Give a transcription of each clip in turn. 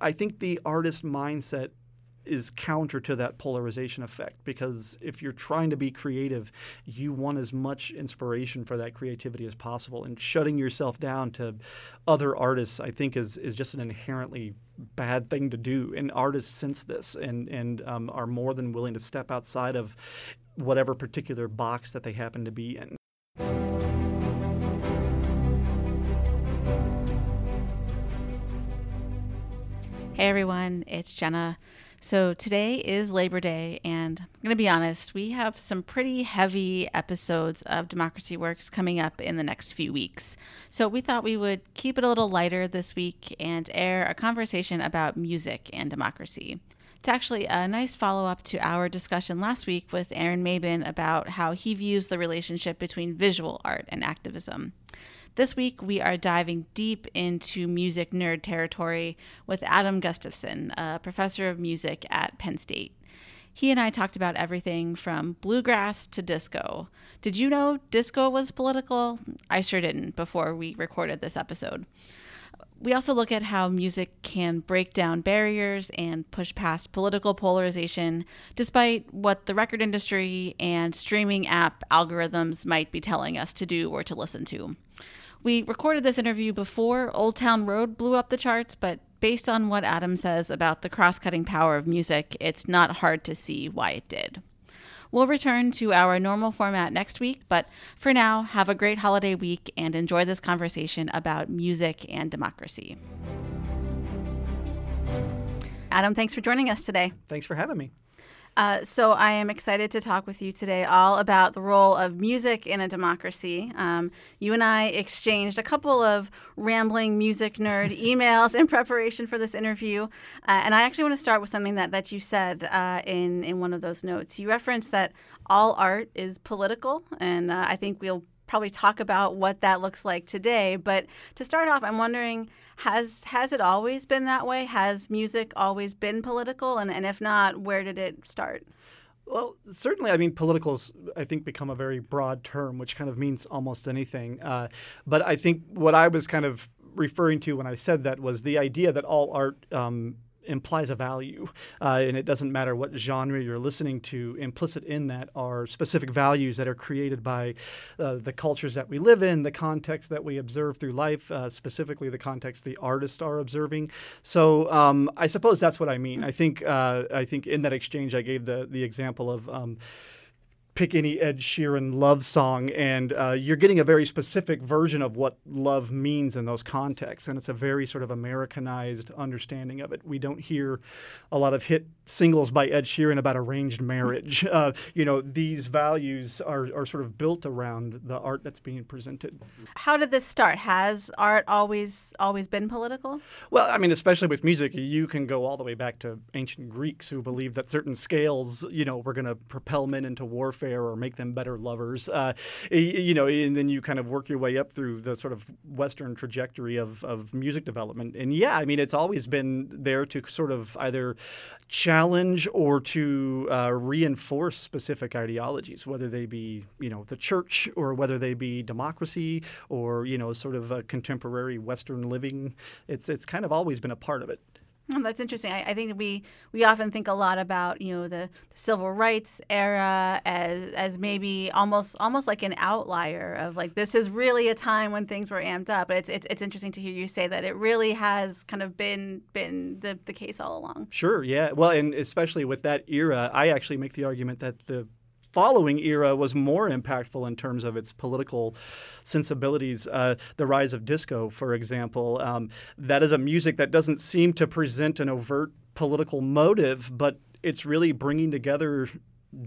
I think the artist mindset is counter to that polarization effect because if you're trying to be creative, you want as much inspiration for that creativity as possible. And shutting yourself down to other artists, I think, is, is just an inherently bad thing to do. And artists sense this and, and um, are more than willing to step outside of whatever particular box that they happen to be in. Everyone, it's Jenna. So today is Labor Day, and I'm going to be honest, we have some pretty heavy episodes of Democracy Works coming up in the next few weeks. So we thought we would keep it a little lighter this week and air a conversation about music and democracy. It's actually a nice follow up to our discussion last week with Aaron Maybin about how he views the relationship between visual art and activism. This week, we are diving deep into music nerd territory with Adam Gustafson, a professor of music at Penn State. He and I talked about everything from bluegrass to disco. Did you know disco was political? I sure didn't before we recorded this episode. We also look at how music can break down barriers and push past political polarization, despite what the record industry and streaming app algorithms might be telling us to do or to listen to. We recorded this interview before Old Town Road blew up the charts, but based on what Adam says about the cross cutting power of music, it's not hard to see why it did. We'll return to our normal format next week, but for now, have a great holiday week and enjoy this conversation about music and democracy. Adam, thanks for joining us today. Thanks for having me. Uh, so I am excited to talk with you today all about the role of music in a democracy. Um, you and I exchanged a couple of rambling music nerd emails in preparation for this interview, uh, and I actually want to start with something that that you said uh, in in one of those notes. You referenced that all art is political, and uh, I think we'll probably talk about what that looks like today. But to start off, I'm wondering has has it always been that way? Has music always been political? And, and if not, where did it start? Well, certainly, I mean, politicals, I think, become a very broad term, which kind of means almost anything. Uh, but I think what I was kind of referring to when I said that was the idea that all art um, implies a value, uh, and it doesn't matter what genre you're listening to. Implicit in that are specific values that are created by uh, the cultures that we live in, the context that we observe through life, uh, specifically the context the artists are observing. So um, I suppose that's what I mean. I think uh, I think in that exchange I gave the the example of. Um, pick any Ed Sheeran love song, and uh, you're getting a very specific version of what love means in those contexts. And it's a very sort of Americanized understanding of it. We don't hear a lot of hit singles by Ed Sheeran about arranged marriage. Uh, you know, these values are, are sort of built around the art that's being presented. How did this start? Has art always always been political? Well, I mean, especially with music, you can go all the way back to ancient Greeks who believed that certain scales, you know, were going to propel men into warfare or make them better lovers. Uh, you know, and then you kind of work your way up through the sort of Western trajectory of, of music development. And yeah, I mean, it's always been there to sort of either challenge or to uh, reinforce specific ideologies, whether they be, you know, the church or whether they be democracy or, you know, sort of a contemporary Western living. It's, it's kind of always been a part of it. Oh, that's interesting. I, I, think we we often think a lot about you know the, the, civil rights era as as maybe almost almost like an outlier of like this is really a time when things were amped up. But it's it's, it's interesting to hear you say that it really has kind of been been the, the case all along. Sure. Yeah. Well, and especially with that era, I actually make the argument that the following era was more impactful in terms of its political sensibilities. Uh, the rise of disco, for example, um, that is a music that doesn't seem to present an overt political motive, but it's really bringing together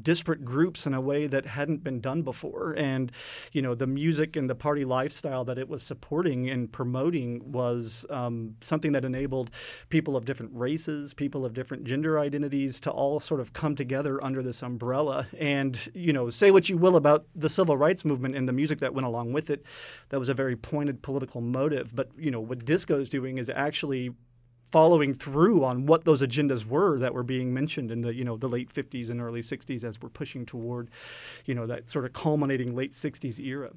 disparate groups in a way that hadn't been done before. And, you know, the music and the party lifestyle that it was supporting and promoting was um, something that enabled people of different races, people of different gender identities to all sort of come together under this umbrella. And, you know, say what you will about the civil rights movement and the music that went along with it, that was a very pointed political motive. But, you know, what disco is doing is actually following through on what those agendas were that were being mentioned in the you know the late 50s and early 60s as we're pushing toward you know that sort of culminating late 60s era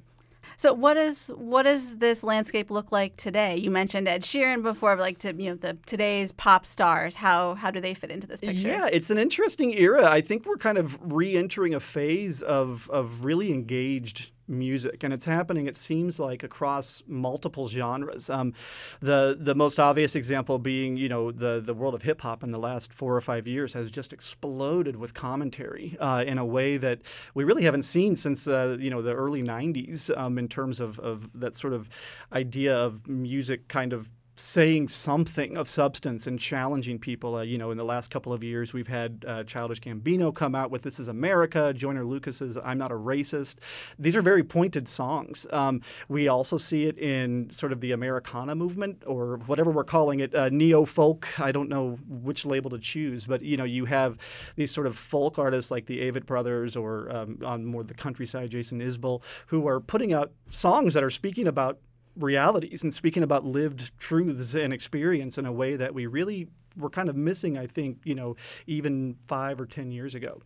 So what is what does this landscape look like today? You mentioned Ed Sheeran before, like to you know the today's pop stars. How how do they fit into this picture? Yeah, it's an interesting era. I think we're kind of re-entering a phase of of really engaged music, and it's happening. It seems like across multiple genres. Um, the the most obvious example being, you know, the the world of hip hop in the last four or five years has just exploded with commentary uh, in a way that we really haven't seen since uh, you know the early '90s um, in terms of of that sort of idea of music kind of saying something of substance and challenging people. Uh, you know, in the last couple of years, we've had uh, Childish Gambino come out with "This Is America," Joyner Lucas's "I'm Not a Racist." These are very pointed songs. Um, we also see it in sort of the Americana movement, or whatever we're calling it, uh, neo folk. I don't know which label to choose, but you know, you have these sort of folk artists like the Avett Brothers, or um, on more the countryside, Jason Isbell, who are putting out songs that are speaking about realities and speaking about lived truths and experience in a way that we really were kind of missing, I think, you know, even five or ten years ago.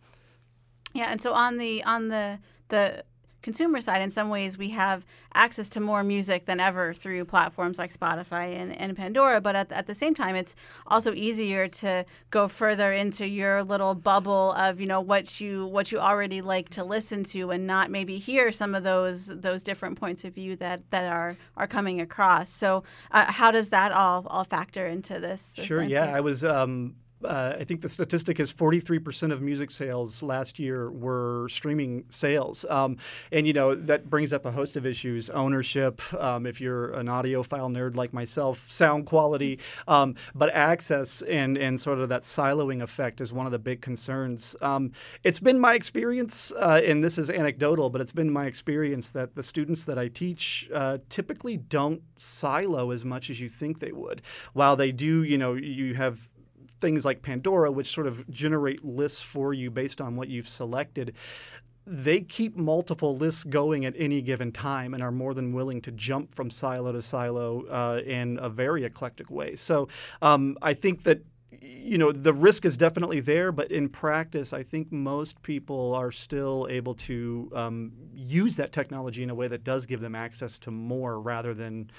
Yeah, and so on the on the the consumer side, in some ways, we have access to more music than ever through platforms like Spotify and, and Pandora. But at, at the same time, it's also easier to go further into your little bubble of you know what you what you already like to listen to, and not maybe hear some of those those different points of view that that are are coming across. So, uh, how does that all all factor into this? this sure. landscape? Yeah, I was. Um uh, I think the statistic is 43% of music sales last year were streaming sales. Um, and, you know, that brings up a host of issues ownership, um, if you're an audiophile nerd like myself, sound quality, um, but access and, and sort of that siloing effect is one of the big concerns. Um, it's been my experience, uh, and this is anecdotal, but it's been my experience that the students that I teach uh, typically don't silo as much as you think they would. While they do, you know, you have things like Pandora, which sort of generate lists for you based on what you've selected, they keep multiple lists going at any given time and are more than willing to jump from silo to silo uh, in a very eclectic way. So um, I think that you know the risk is definitely there but in practice i think most people are still able to um, use that technology in a way that does give them access to more rather than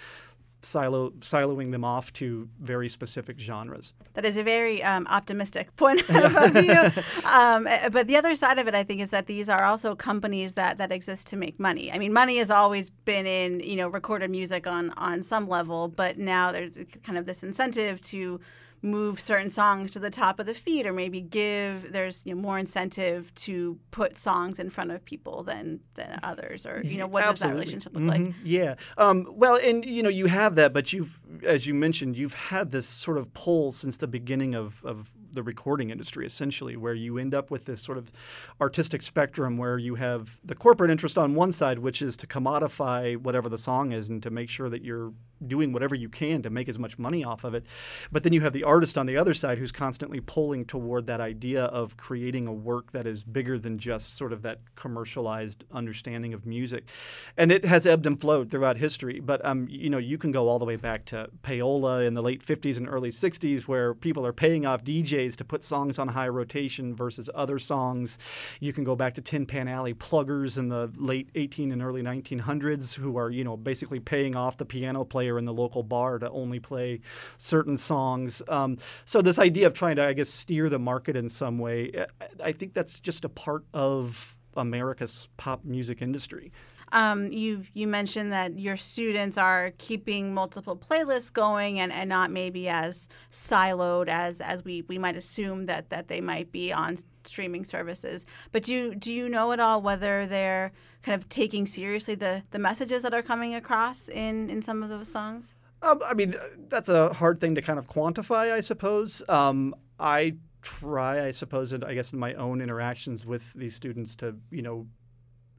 silo siloing them off to very specific genres. That is a very um, optimistic point of view. Um, eh, but the other side of it, I think, is that these are also companies that that exist to make money. I mean, money has always been in you know recorded music on on some level, but now there's kind of this incentive to move certain songs to the top of the feed or maybe give there's you know, more incentive to put songs in front of people than than others or you know what Absolutely. does that relationship look mm-hmm. like yeah um, well and you know you have that but you've as you mentioned you've had this sort of pull since the beginning of, of the recording industry essentially where you end up with this sort of artistic spectrum where you have the corporate interest on one side which is to commodify whatever the song is and to make sure that you're doing whatever you can to make as much money off of it. But then you have the artist on the other side who's constantly pulling toward that idea of creating a work that is bigger than just sort of that commercialized understanding of music. And it has ebbed and flowed throughout history. But um, you know you can go all the way back to payola in the late 50s and early 60s where people are paying off DJs to put songs on high rotation versus other songs. You can go back to Tin Pan Alley pluggers in the late 18 and early 1900s who are, you know, basically paying off the piano player in the local bar to only play certain songs. Um, so this idea of trying to, I guess, steer the market in some way, I think that's just a part of America's pop music industry. Um, you you mentioned that your students are keeping multiple playlists going and, and not maybe as siloed as, as we, we might assume that, that they might be on streaming services. But do you, do you know at all whether they're kind of taking seriously the, the messages that are coming across in, in some of those songs? Um, I mean, that's a hard thing to kind of quantify, I suppose. Um, I try, I suppose, I guess in my own interactions with these students to, you know,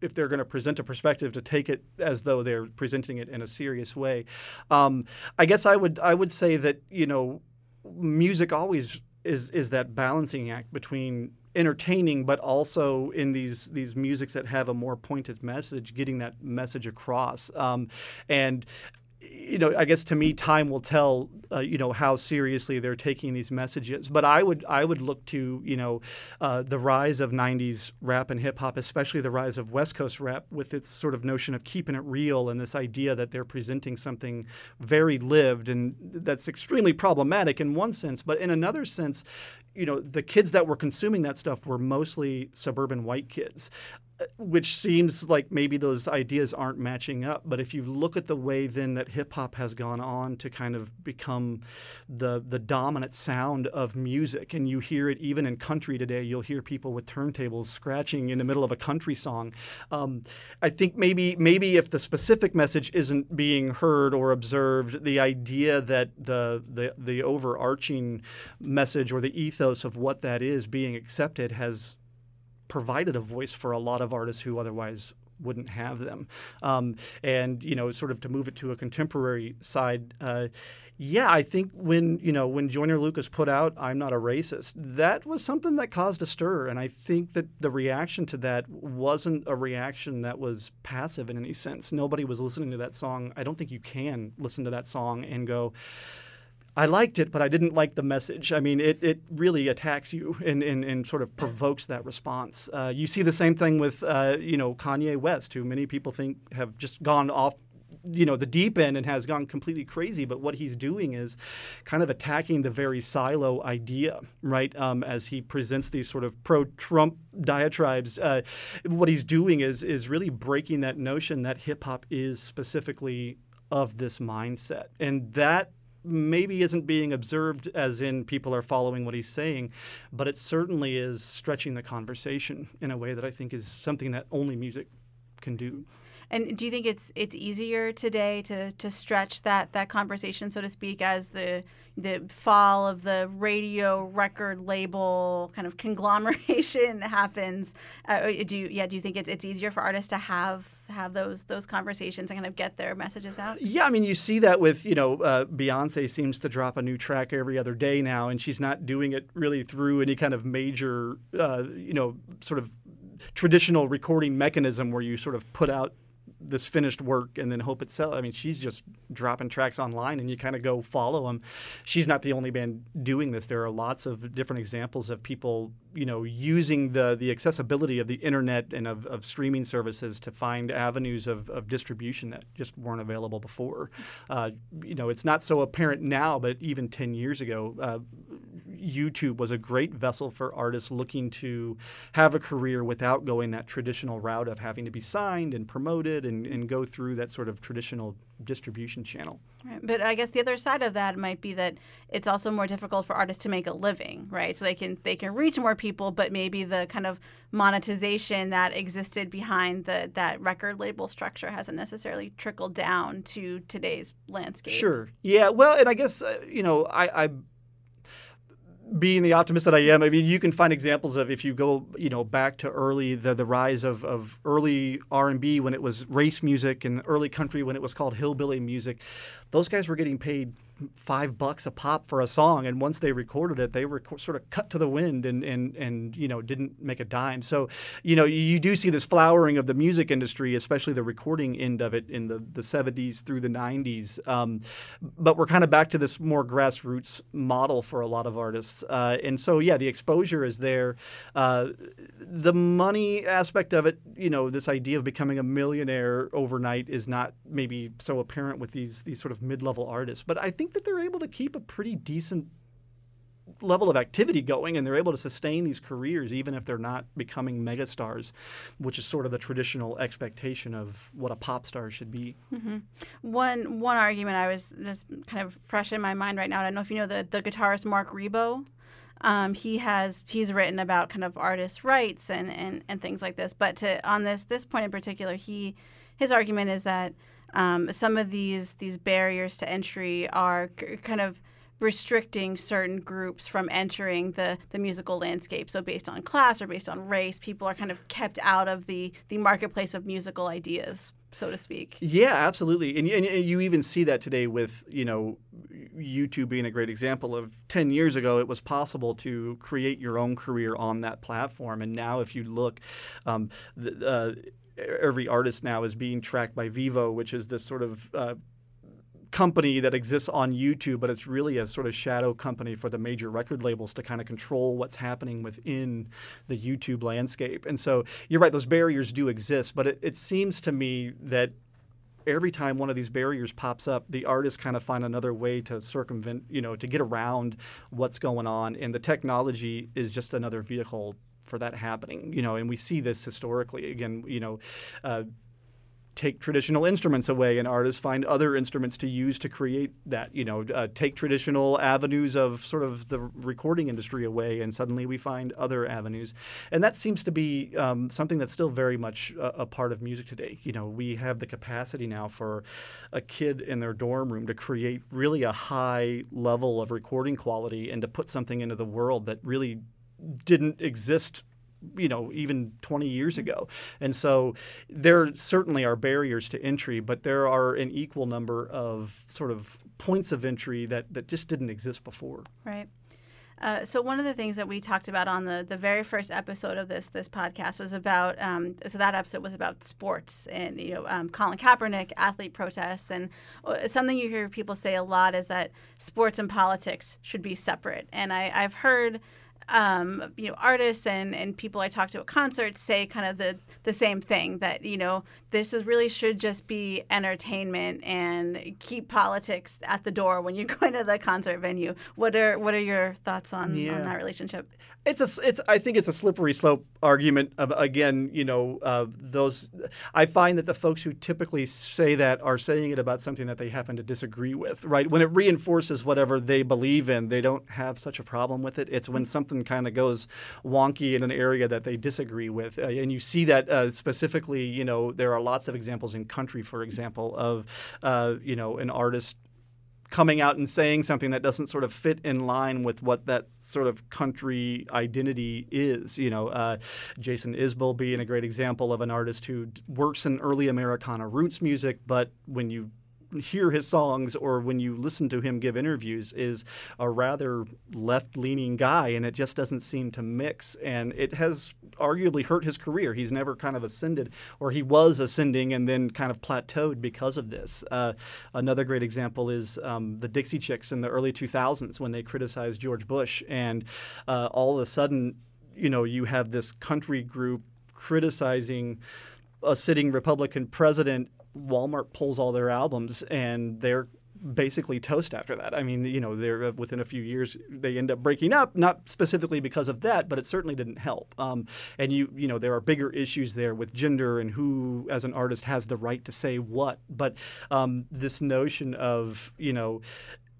if they're going to present a perspective to take it as though they're presenting it in a serious way. Um, I guess I would I would say that you know music always is is that balancing act between entertaining but also in these these musics that have a more pointed message getting that message across um, and you know, I guess to me, time will tell. Uh, you know how seriously they're taking these messages, but I would I would look to you know uh, the rise of '90s rap and hip hop, especially the rise of West Coast rap, with its sort of notion of keeping it real and this idea that they're presenting something very lived, and that's extremely problematic in one sense, but in another sense, you know, the kids that were consuming that stuff were mostly suburban white kids which seems like maybe those ideas aren't matching up. But if you look at the way then that hip hop has gone on to kind of become the the dominant sound of music, and you hear it even in country today, you'll hear people with turntables scratching in the middle of a country song. Um, I think maybe maybe if the specific message isn't being heard or observed, the idea that the the the overarching message or the ethos of what that is being accepted has provided a voice for a lot of artists who otherwise wouldn't have them. Um, and you know, sort of to move it to a contemporary side. Uh, yeah, I think when you know when Joyner Lucas put out "I'm Not a Racist," that was something that caused a stir, and I think that the reaction to that wasn't a reaction that was passive in any sense. Nobody was listening to that song. I don't think you can listen to that song and go I liked it, but I didn't like the message. I mean, it, it really attacks you and, and, and sort of provokes that response. Uh, you see the same thing with, uh, you know, Kanye West, who many people think have just gone off you know the deep end and has gone completely crazy but what he's doing is kind of attacking the very silo idea right um, as he presents these sort of pro-trump diatribes uh, what he's doing is is really breaking that notion that hip-hop is specifically of this mindset and that maybe isn't being observed as in people are following what he's saying, but it certainly is stretching the conversation in a way that I think is something that only music can do. And do you think it's it's easier today to, to stretch that, that conversation, so to speak, as the the fall of the radio record label kind of conglomeration happens? Uh, do you, yeah? Do you think it's it's easier for artists to have have those those conversations and kind of get their messages out? Yeah, I mean, you see that with you know uh, Beyonce seems to drop a new track every other day now, and she's not doing it really through any kind of major uh, you know sort of traditional recording mechanism where you sort of put out this finished work and then hope it sells. I mean, she's just dropping tracks online and you kind of go follow them. She's not the only band doing this. There are lots of different examples of people, you know, using the the accessibility of the internet and of, of streaming services to find avenues of, of distribution that just weren't available before. Uh, you know, it's not so apparent now, but even 10 years ago, uh, YouTube was a great vessel for artists looking to have a career without going that traditional route of having to be signed and promoted and, and go through that sort of traditional distribution channel. Right. But I guess the other side of that might be that it's also more difficult for artists to make a living, right? So they can they can reach more people, but maybe the kind of monetization that existed behind the that record label structure hasn't necessarily trickled down to today's landscape. Sure. Yeah. Well, and I guess uh, you know I, I being the optimist that I am, I mean, you can find examples of if you go, you know, back to early the the rise of, of early R and B when it was race music and early country when it was called hillbilly music. Those guys were getting paid five bucks a pop for a song, and once they recorded it, they were sort of cut to the wind and and and you know didn't make a dime. So, you know, you do see this flowering of the music industry, especially the recording end of it in the the 70s through the 90s. Um, but we're kind of back to this more grassroots model for a lot of artists, uh, and so yeah, the exposure is there. Uh, the money aspect of it, you know, this idea of becoming a millionaire overnight is not maybe so apparent with these these sort of mid-level artists, but I think think that they're able to keep a pretty decent level of activity going and they're able to sustain these careers even if they're not becoming megastars which is sort of the traditional expectation of what a pop star should be mm-hmm. one one argument i was that's kind of fresh in my mind right now i don't know if you know the, the guitarist Marc Ribot. um, he has he's written about kind of artist rights and, and, and things like this but to on this this point in particular he his argument is that um, some of these these barriers to entry are c- kind of restricting certain groups from entering the, the musical landscape. So based on class or based on race, people are kind of kept out of the, the marketplace of musical ideas, so to speak. Yeah, absolutely. And, and, you even see that today with, you know, YouTube being a great example of 10 years ago, it was possible to create your own career on that platform. And now if you look, um, the, uh, every artist now is being tracked by Vevo, which is this sort of uh, company that exists on YouTube, but it's really a sort of shadow company for the major record labels to kind of control what's happening within the YouTube landscape. And so you're right, those barriers do exist, but it, it seems to me that every time one of these barriers pops up, the artists kind of find another way to circumvent, you know, to get around what's going on. And the technology is just another vehicle for that happening, you know, and we see this historically. Again, you know, uh, take traditional instruments away and artists find other instruments to use to create that you know uh, take traditional avenues of sort of the recording industry away and suddenly we find other avenues and that seems to be um, something that's still very much a, a, part of music today you know we have the capacity now for a kid in their dorm room to create really a high level of recording quality and to put something into the world that really didn't exist you know even 20 years ago. And so there certainly are barriers to entry but there are an equal number of sort of points of entry that that just didn't exist before. Right. Uh, so one of the things that we talked about on the, the very first episode of this this podcast was about um, so that episode was about sports and you know um, Colin Kaepernick athlete protests. And uh, something you hear people say a lot is that sports and politics should be separate. And I, I've heard um, you know, artists and, and people I talk to at concerts say kind of the, the same thing that, you know, this is really should just be entertainment and keep politics at the door when you go into the concert venue. What are what are your thoughts on, yeah. on that relationship? It's a it's I think it's a slippery slope argument. Of, again, you know, uh, those I find that the folks who typically say that are saying it about something that they happen to disagree with. Right when it reinforces whatever they believe in, they don't have such a problem with it. It's when something kind of goes wonky in an area that they disagree with, uh, and you see that uh, specifically. You know, there are lots of examples in country, for example, of uh, you know an artist coming out and saying something that doesn't sort of fit in line with what that sort of country identity is. You know, uh, Jason Isbell being a great example of an artist who works in early Americana roots music, but when you hear his songs or when you listen to him give interviews is a rather left-leaning guy and it just doesn't seem to mix. And it has arguably hurt his career. He's never kind of ascended or he was ascending and then kind of plateaued because of this. Uh, another great example is um, the dixie chicks in the early 2000s when they criticized george bush. And uh, all of a sudden you know you have this country group criticizing a sitting Republican president Walmart pulls all their albums and they're basically toast after that. I mean, you know, they're uh, within a few years they end up breaking up, not specifically because of that, but it certainly didn't help. Um, and you, you know, there are bigger issues there with gender and who, as an artist, has the right to say what. But um, this notion of, you know,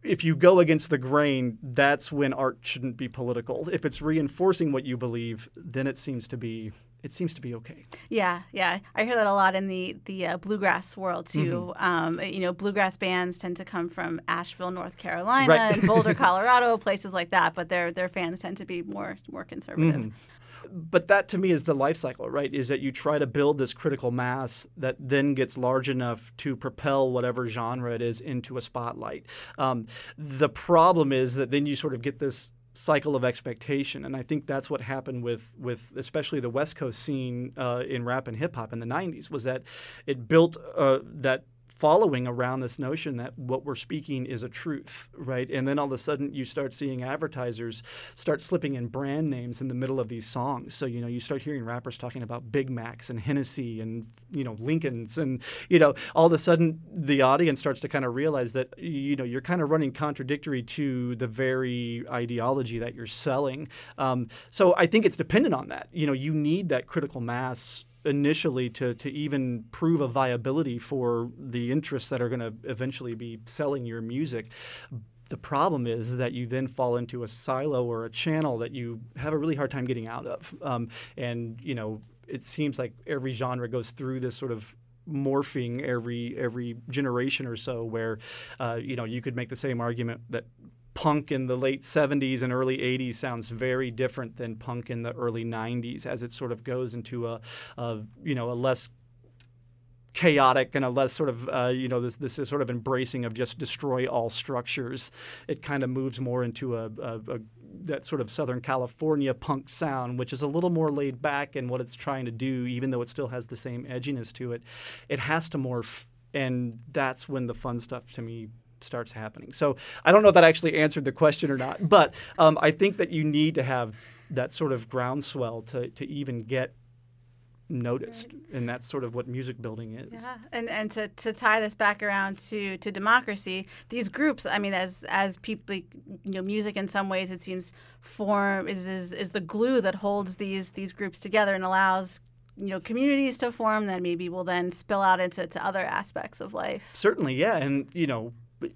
if you go against the grain, that's when art shouldn't be political. If it's reinforcing what you believe, then it seems to be it seems to be okay. Yeah, yeah, I hear that a lot in the the uh, bluegrass world too. Mm-hmm. Um, you know, bluegrass bands tend to come from Asheville, North Carolina, right. and Boulder, Colorado, places like that. But their their fans tend to be more more conservative. Mm-hmm but that to me is the life cycle, right? Is that you try to build this critical mass that then gets large enough to propel whatever genre it is into a spotlight. Um, the problem is that then you sort of get this cycle of expectation, and I think that's what happened with with especially the West Coast scene uh, in rap and hip hop in the '90s was that it built uh, that following around this notion that what we're speaking is a truth, right? And then all of a sudden you start seeing advertisers start slipping in brand names in the middle of these songs. So, you know, you start hearing rappers talking about Big Macs and Hennessy and, you know, Lincolns. And, you know, all of a sudden the audience starts to kind of realize that, you know, you're kind of running contradictory to the very ideology that you're selling. Um, so I think it's dependent on that. You know, you need that critical mass initially to, to even prove a viability for the interests that are going to eventually be selling your music. The problem is that you then fall into a silo or a channel that you have a really hard time getting out of. Um, and, you know, it seems like every genre goes through this sort of morphing every every generation or so where uh, you know you could make the same argument that punk in the late 70s and early 80s sounds very different than punk in the early 90s as it sort of goes into a, a you know a less chaotic and a less sort of uh, you know this this is sort of embracing of just destroy all structures. It kind of moves more into a, a, a, that sort of Southern California punk sound, which is a little more laid back in what it's trying to do, even though it still has the same edginess to it. It has to morph, and that's when the fun stuff to me starts happening. So I don't know if that actually answered the question or not, but um, I think that you need to have that sort of groundswell to, to even get noticed right. and that's sort of what music building is yeah and and to, to tie this back around to to democracy these groups i mean as as people you know music in some ways it seems form is is, is the glue that holds these these groups together and allows you know communities to form that maybe will then spill out into to other aspects of life certainly yeah and you know but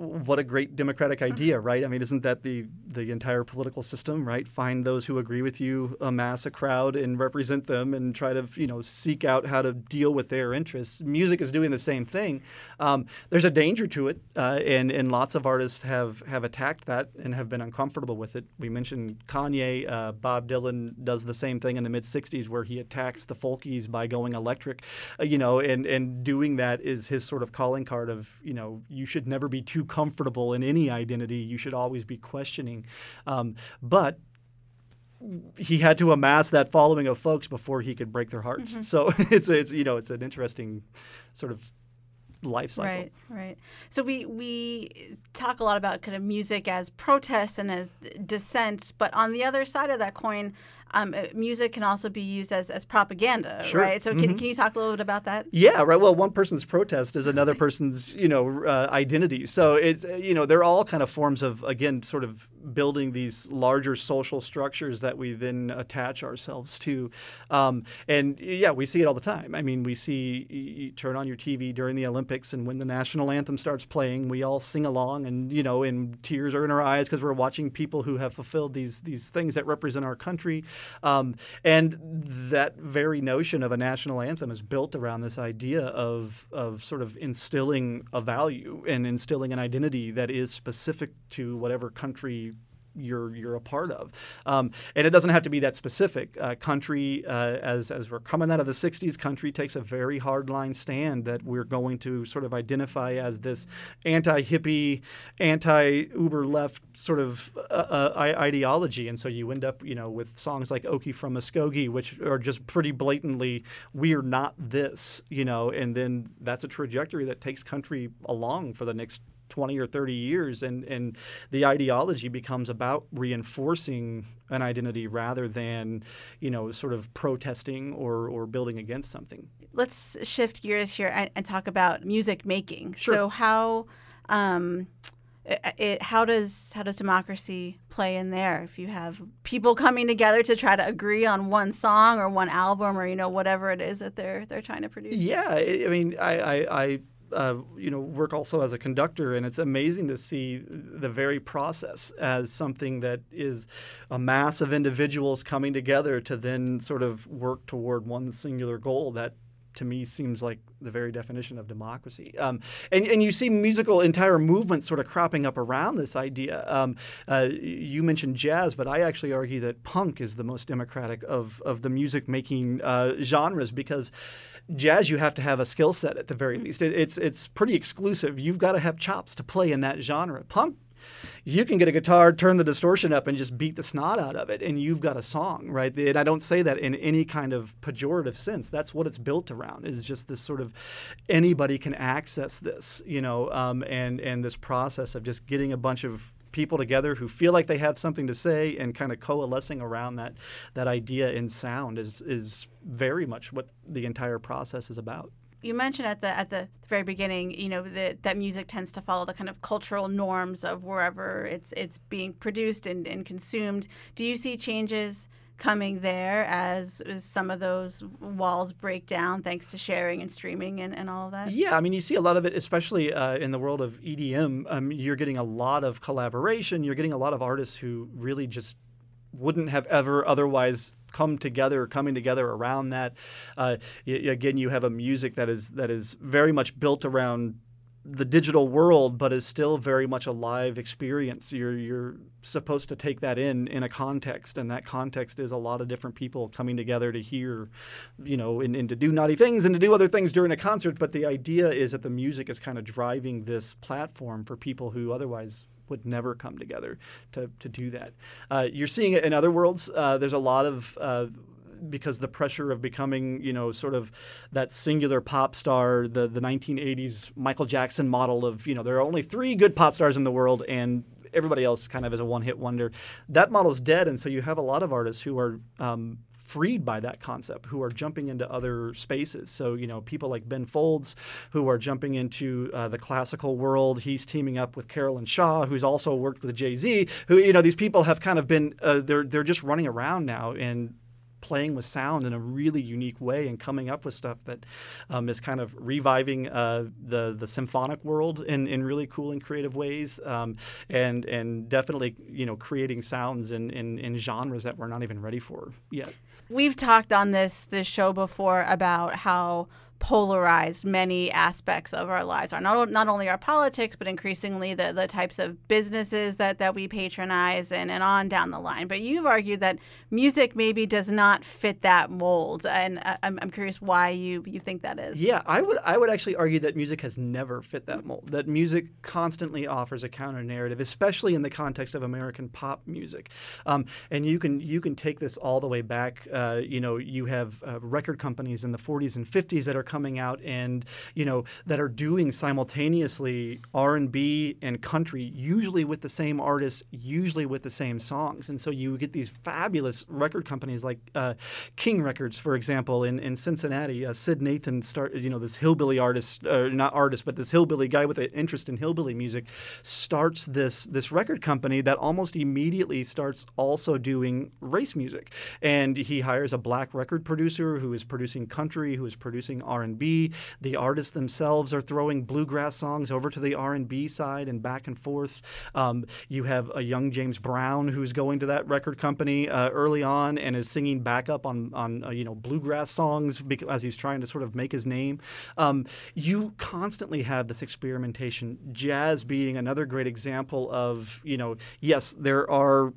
what a great democratic idea, mm-hmm. right? I mean, isn't that the the entire political system, right? Find those who agree with you, amass a crowd, and represent them, and try to you know seek out how to deal with their interests. Music is doing the same thing. Um, there's a danger to it, uh, and and lots of artists have have attacked that and have been uncomfortable with it. We mentioned Kanye, uh, Bob Dylan does the same thing in the mid '60s, where he attacks the folkies by going electric, uh, you know, and and doing that is his sort of calling card of you know you should never be too comfortable in any identity. You should always be questioning. Um, but he had to amass that following of folks before he could break their hearts. Mm-hmm. So it's it's you know it's an interesting sort of life cycle. Right, right. So we we talk a lot about kind of music as protest and as dissent, but on the other side of that coin, um, uh, music can also be used as, as propaganda, sure. right? So can, mm-hmm. can you talk a little bit about that? Yeah, right. Well, one person's protest is another person's, you know, uh, identity. So it's, uh, you know, they're all kind of forms of, again, sort of building these larger social structures that we then attach ourselves to. Um, and yeah, we see it all the time. I mean, we see you turn on your TV during the Olympics, and when the national anthem starts playing, we all sing along, and you know, and tears are in our eyes because we're watching people who have fulfilled these these things that represent our country. Um, and that very notion of a national anthem is built around this idea of of sort of instilling a value and instilling an identity that is specific to whatever country you're you're a part of. Um, and it doesn't have to be that specific. Uh, country, uh, as as we're coming out of the '60s, country takes a very hardline stand that we're going to sort of identify as this anti-hippie, anti-uber left sort of uh, uh ideology. And so you end up, you know, with songs like "Okie from Muskogee," which are just pretty blatantly, "We're not this," you know. And then that's a trajectory that takes country along for the next 20 or 30 years and, and the ideology becomes about reinforcing an identity rather than you know sort of protesting or, or building against something. Let's shift gears here and, and talk about music making. Sure. so how um, it, it, how does how does democracy play in there? If you have people coming together to try to agree on one song or one album or you know whatever it is that they're they're trying to produce. Yeah i mean i, I, I uh, you know work also as a conductor, and it's amazing to see the very process as something that is a mass of individuals coming together to then sort of work toward one singular goal that to me seems like the very definition of democracy. Um, and, and you see musical entire movements sort of cropping up around this idea. Um, uh, you mentioned jazz, but I actually argue that punk is the most democratic of, of the music making uh, genres because jazz you have to have a skill set at the very mm. least. It, it's it's pretty exclusive. You've got to have chops to play in that genre. Punk you can get a guitar, turn the distortion up, and just beat the snot out of it, and you've got a song, right? And I don't say that in any kind of pejorative sense. That's what it's built around. Is just this sort of anybody can access this, you know, um, and and this process of just getting a bunch of people together who feel like they have something to say and kind of coalescing around that that idea in sound is is very much what the entire process is about you mentioned at the at the very beginning, you know, that that music tends to follow the kind of cultural norms of wherever it's it's being produced and, and consumed. Do you see changes coming there as, as some of those walls break down thanks to sharing and streaming and, and all of that? Yeah, I mean, you see a lot of it, especially uh, in the world of EDM. Um, you're getting a lot of collaboration. You're getting a lot of artists who really just wouldn't have ever otherwise come together, coming together around that. Uh, again, you have a music that is that is very much built around the digital world, but is still very much a live experience. You're you're supposed to take that in in a context, and that context is a lot of different people coming together to hear, you know, and, and to do naughty things and to do other things during a concert. But the idea is that the music is kind of driving this platform for people who otherwise would never come together to, to do that. Uh, you're seeing it in other worlds. Uh, there's a lot of uh, because the pressure of becoming, you know, sort of that singular pop star, the the 1980s Michael Jackson model of, you know, there are only three good pop stars in the world, and everybody else kind of is a one hit wonder. That model's dead, and so you have a lot of artists who are um, freed by that concept who are jumping into other spaces. So, you know, people like Ben Folds who are jumping into uh, the classical world. He's teaming up with Caroline Shaw, who's also worked with Jay Z, who, you know, these people have kind of been, uh, they're, they're just running around now and playing with sound in a really unique way and coming up with stuff that um, is kind of reviving uh, the the symphonic world in, in really cool and creative ways, um, and and definitely you know creating sounds in, in, in genres that we're not even ready for yet. We've talked on this this show before about how polarized many aspects of our lives are. Not, not only our politics, but increasingly the, the types of businesses that, that we patronize and, and on down the line. But you've argued that music maybe does not fit that mold. And I'm, I'm curious why you, you think that is. Yeah, I would, I would actually argue that music has never fit that mold, that music constantly offers a counter narrative, especially in the context of American pop music. Um, and you can, you can take this all the way back. Uh, you know, you have uh, record companies in the 40s and 50s that are coming out and you know that are doing simultaneously R&B and country usually with the same artists usually with the same songs. And so you get these fabulous record companies like uh, King Records for example in, in Cincinnati. Uh, Syd Nathan started you know this hillbilly artist uh, not artist but this hillbilly guy with an interest in hillbilly music starts this this record company that almost immediately starts also doing race music. And he hires a black record producer who is producing country who is producing R R&B. The artists themselves are throwing bluegrass songs over to the R&B side and back and forth. Um, you have a young James Brown who's going to that record company uh, early on and is singing backup on on uh, you know bluegrass songs as he's trying to sort of make his name. Um, you constantly have this experimentation. Jazz being another great example of you know yes there are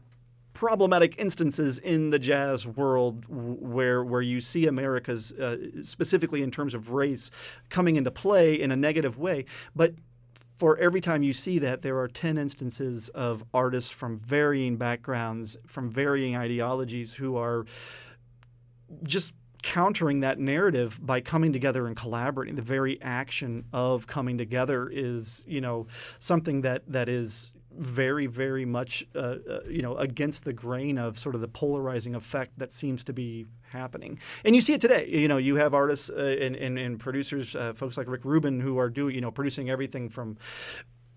problematic instances in the jazz world where where you see America's uh, specifically in terms of race coming into play in a negative way, but for every time you see that, there are 10 instances of artists from varying backgrounds, from varying ideologies, who are just countering that narrative by coming together and collaborating. The very action of coming together is, you know, something that that is very, very much, uh, uh, you know, against the grain of sort of the polarizing effect that seems to be happening. And you see it today. You know, you have artists uh, and, and, and, producers, uh, folks like Rick Rubin, who are doing, you know, producing everything from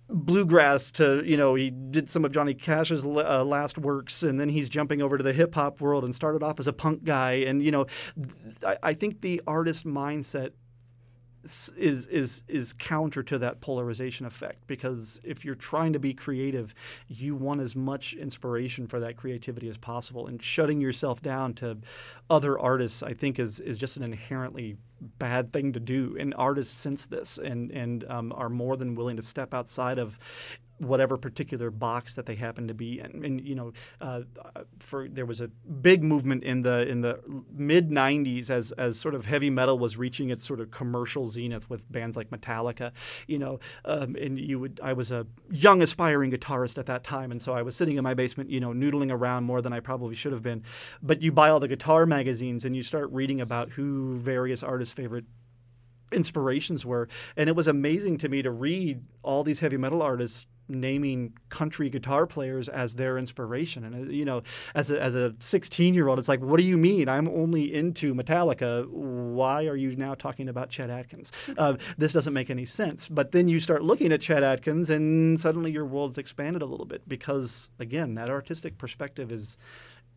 bluegrass to you know he did some of Johnny Cash's uh, last works and then he's jumping over to the hip hop world and started off as a punk guy and you know I, I think the artist mindset is is is counter to that polarization effect because if you're trying to be creative, you want as much inspiration for that creativity as possible. And shutting yourself down to other artists, I think, is is just an inherently bad thing to do. And artists sense this and and um, are more than willing to step outside of whatever particular box that they happen to be in. And you know, uh, for there was a big movement in the in the mid '90s as as sort of heavy metal was reaching its sort of commercial zenith with bands like Metallica. You know, um, and you would I was a young aspiring guitarist at that time, and so I was sitting in my basement, you know, noodling around more than I probably should have been. But you buy all the guitar magazines and you start reading about who various artists' favorite inspirations were and it was amazing to me to read all these heavy metal artists naming country guitar players as their inspiration. And uh, you know, as a, as a 16 year old, it's like, what do you mean? I'm only into Metallica. Why are you now talking about Chet Atkins? Uh, this doesn't make any sense. But then you start looking at Chet Atkins, and suddenly your world's expanded a little bit because, again, that artistic perspective is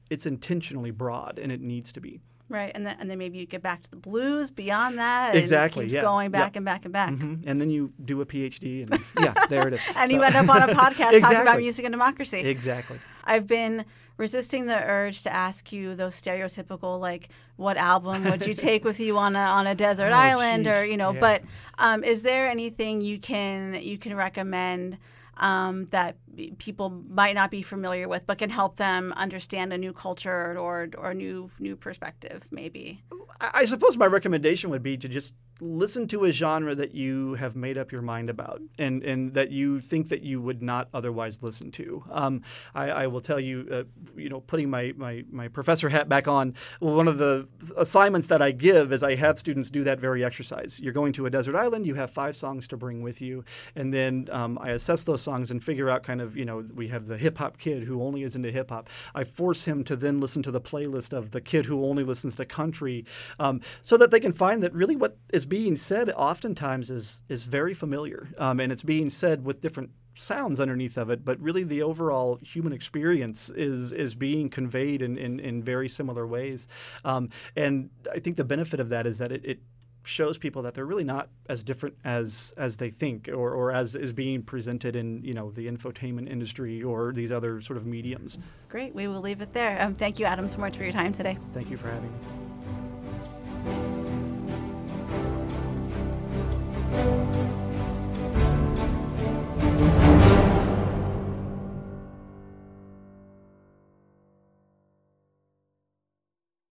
it's intentionally broad, and it needs to be. Right, and then and then maybe you get back to the blues beyond that. exactly. keeps yeah. going back yep. and back and back. Mm-hmm. And then you do a PhD, and yeah, there it is. and so. you end up on a podcast exactly. talking about music and democracy. Exactly. I've been resisting the urge to ask you those stereotypical like what album would you take with you on a on a desert oh, island geez. or you know yeah. but um, is there anything you can you can recommend um, that people might not be familiar with, but can help them understand a new culture or or new new perspective, maybe. I suppose my recommendation would be to just listen to a genre that you have made up your mind about and, and that you think that you would not otherwise listen to. Um, I, I, will tell you, uh, you know, putting my, my, my professor hat back on, one of the assignments that I give is I have students do that very exercise. You're going to a desert island, you have five songs to bring with you, and then um, I assess those songs and figure out kind of, you know, we have the hip hop kid who only is into hip hop. I force him to then listen to the playlist of the kid who only listens to country um, so that they can find that really what is being said oftentimes is is very familiar, um, and it's being said with different sounds underneath of it, but really the overall human experience is is being conveyed in in, in very similar ways. Um, and I think the benefit of that is that it, it shows people that they're really not as different as as they think or, or as is being presented in you know the infotainment industry or these other sort of mediums. Great, we will leave it there. Um, thank you, Adam, so much for your time today. Thank you for having me.